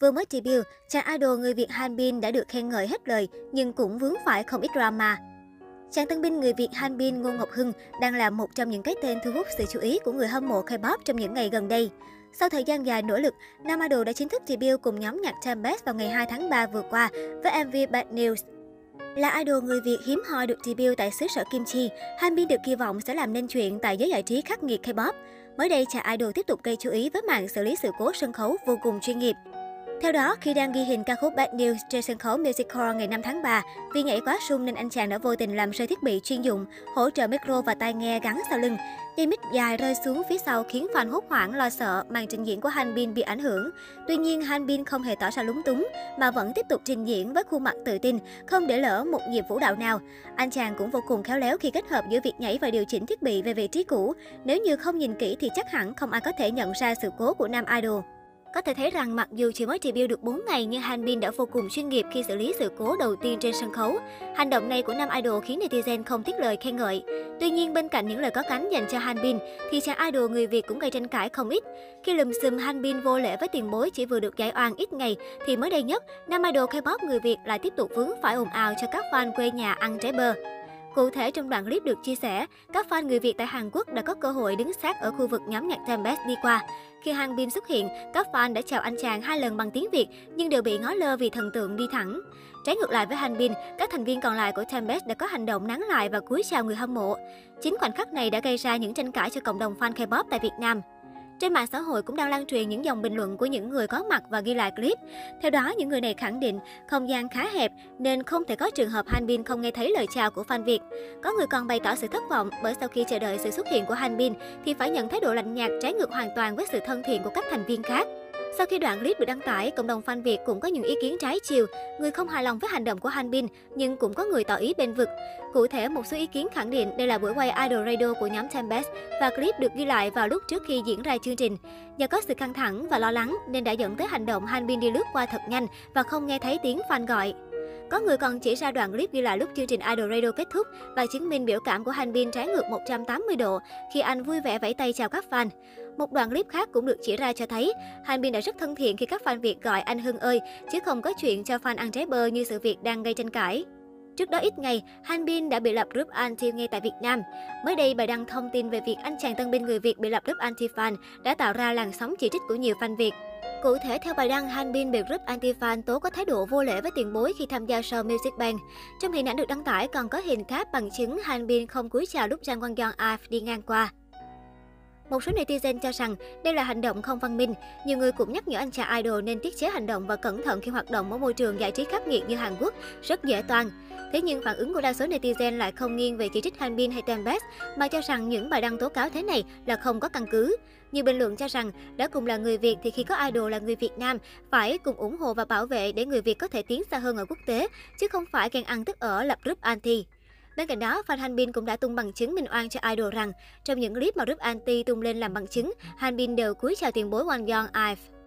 Vừa mới debut, chàng idol người Việt Hanbin đã được khen ngợi hết lời, nhưng cũng vướng phải không ít drama. Chàng tân binh người Việt Hanbin Ngô Ngọc Hưng đang là một trong những cái tên thu hút sự chú ý của người hâm mộ K-pop trong những ngày gần đây. Sau thời gian dài nỗ lực, Nam Idol đã chính thức debut cùng nhóm nhạc Tempest vào ngày 2 tháng 3 vừa qua với MV Bad News. Là idol người Việt hiếm hoi được debut tại xứ sở Kim Chi, Hanbin được kỳ vọng sẽ làm nên chuyện tại giới giải trí khắc nghiệt K-pop. Mới đây, chàng idol tiếp tục gây chú ý với màn xử lý sự cố sân khấu vô cùng chuyên nghiệp. Theo đó, khi đang ghi hình ca khúc Bad News trên sân khấu Music Hall ngày 5 tháng 3, vì nhảy quá sung nên anh chàng đã vô tình làm rơi thiết bị chuyên dụng, hỗ trợ micro và tai nghe gắn sau lưng. Dây mic dài rơi xuống phía sau khiến fan hốt hoảng lo sợ màn trình diễn của Hanbin bị ảnh hưởng. Tuy nhiên, Hanbin không hề tỏ ra lúng túng mà vẫn tiếp tục trình diễn với khuôn mặt tự tin, không để lỡ một nhịp vũ đạo nào. Anh chàng cũng vô cùng khéo léo khi kết hợp giữa việc nhảy và điều chỉnh thiết bị về vị trí cũ. Nếu như không nhìn kỹ thì chắc hẳn không ai có thể nhận ra sự cố của nam idol. Có thể thấy rằng mặc dù chỉ mới debut được 4 ngày nhưng Hanbin đã vô cùng chuyên nghiệp khi xử lý sự cố đầu tiên trên sân khấu. Hành động này của nam idol khiến netizen không tiếc lời khen ngợi. Tuy nhiên bên cạnh những lời có cánh dành cho Hanbin thì chàng idol người Việt cũng gây tranh cãi không ít. Khi lùm xùm Hanbin vô lễ với tiền bối chỉ vừa được giải oan ít ngày thì mới đây nhất, nam idol K-pop người Việt lại tiếp tục vướng phải ồn ào cho các fan quê nhà ăn trái bơ. Cụ thể trong đoạn clip được chia sẻ, các fan người Việt tại Hàn Quốc đã có cơ hội đứng sát ở khu vực nhóm nhạc Tempest đi qua. Khi Han Bin xuất hiện, các fan đã chào anh chàng hai lần bằng tiếng Việt nhưng đều bị ngó lơ vì thần tượng đi thẳng. Trái ngược lại với Han Bin, các thành viên còn lại của Tempest đã có hành động nắng lại và cúi chào người hâm mộ. Chính khoảnh khắc này đã gây ra những tranh cãi cho cộng đồng fan K-pop tại Việt Nam. Trên mạng xã hội cũng đang lan truyền những dòng bình luận của những người có mặt và ghi lại clip. Theo đó, những người này khẳng định không gian khá hẹp nên không thể có trường hợp Hanbin không nghe thấy lời chào của fan Việt. Có người còn bày tỏ sự thất vọng bởi sau khi chờ đợi sự xuất hiện của Hanbin thì phải nhận thái độ lạnh nhạt trái ngược hoàn toàn với sự thân thiện của các thành viên khác. Sau khi đoạn clip được đăng tải, cộng đồng fan Việt cũng có những ý kiến trái chiều. Người không hài lòng với hành động của Hanbin, nhưng cũng có người tỏ ý bên vực. Cụ thể, một số ý kiến khẳng định đây là buổi quay Idol Radio của nhóm Tempest và clip được ghi lại vào lúc trước khi diễn ra chương trình. Do có sự căng thẳng và lo lắng nên đã dẫn tới hành động Hanbin đi lướt qua thật nhanh và không nghe thấy tiếng fan gọi. Có người còn chỉ ra đoạn clip ghi lại lúc chương trình Idol Radio kết thúc và chứng minh biểu cảm của Hanbin trái ngược 180 độ khi anh vui vẻ vẫy tay chào các fan. Một đoạn clip khác cũng được chỉ ra cho thấy, Hanbin đã rất thân thiện khi các fan Việt gọi anh Hưng ơi, chứ không có chuyện cho fan ăn trái bơ như sự việc đang gây tranh cãi. Trước đó ít ngày, Hanbin đã bị lập group anti ngay tại Việt Nam. Mới đây, bài đăng thông tin về việc anh chàng tân binh người Việt bị lập group anti-fan đã tạo ra làn sóng chỉ trích của nhiều fan Việt. Cụ thể, theo bài đăng, Hanbin bị group anti-fan tố có thái độ vô lễ với tiền bối khi tham gia show Music Bank. Trong hình ảnh được đăng tải còn có hình khác bằng chứng Hanbin không cúi chào lúc Jang Won Yong Af đi ngang qua. Một số netizen cho rằng đây là hành động không văn minh. Nhiều người cũng nhắc nhở anh chàng idol nên tiết chế hành động và cẩn thận khi hoạt động ở môi trường giải trí khắc nghiệt như Hàn Quốc, rất dễ toan. Thế nhưng phản ứng của đa số netizen lại không nghiêng về chỉ trích Hanbin hay Tempest, mà cho rằng những bài đăng tố cáo thế này là không có căn cứ. Nhiều bình luận cho rằng đã cùng là người Việt thì khi có idol là người Việt Nam phải cùng ủng hộ và bảo vệ để người Việt có thể tiến xa hơn ở quốc tế, chứ không phải ghen ăn tức ở lập group anti. Bên cạnh đó, fan Hanbin cũng đã tung bằng chứng minh oan cho idol rằng trong những clip mà group anti tung lên làm bằng chứng, Hanbin đều cúi chào tiền bối Won Young Ive.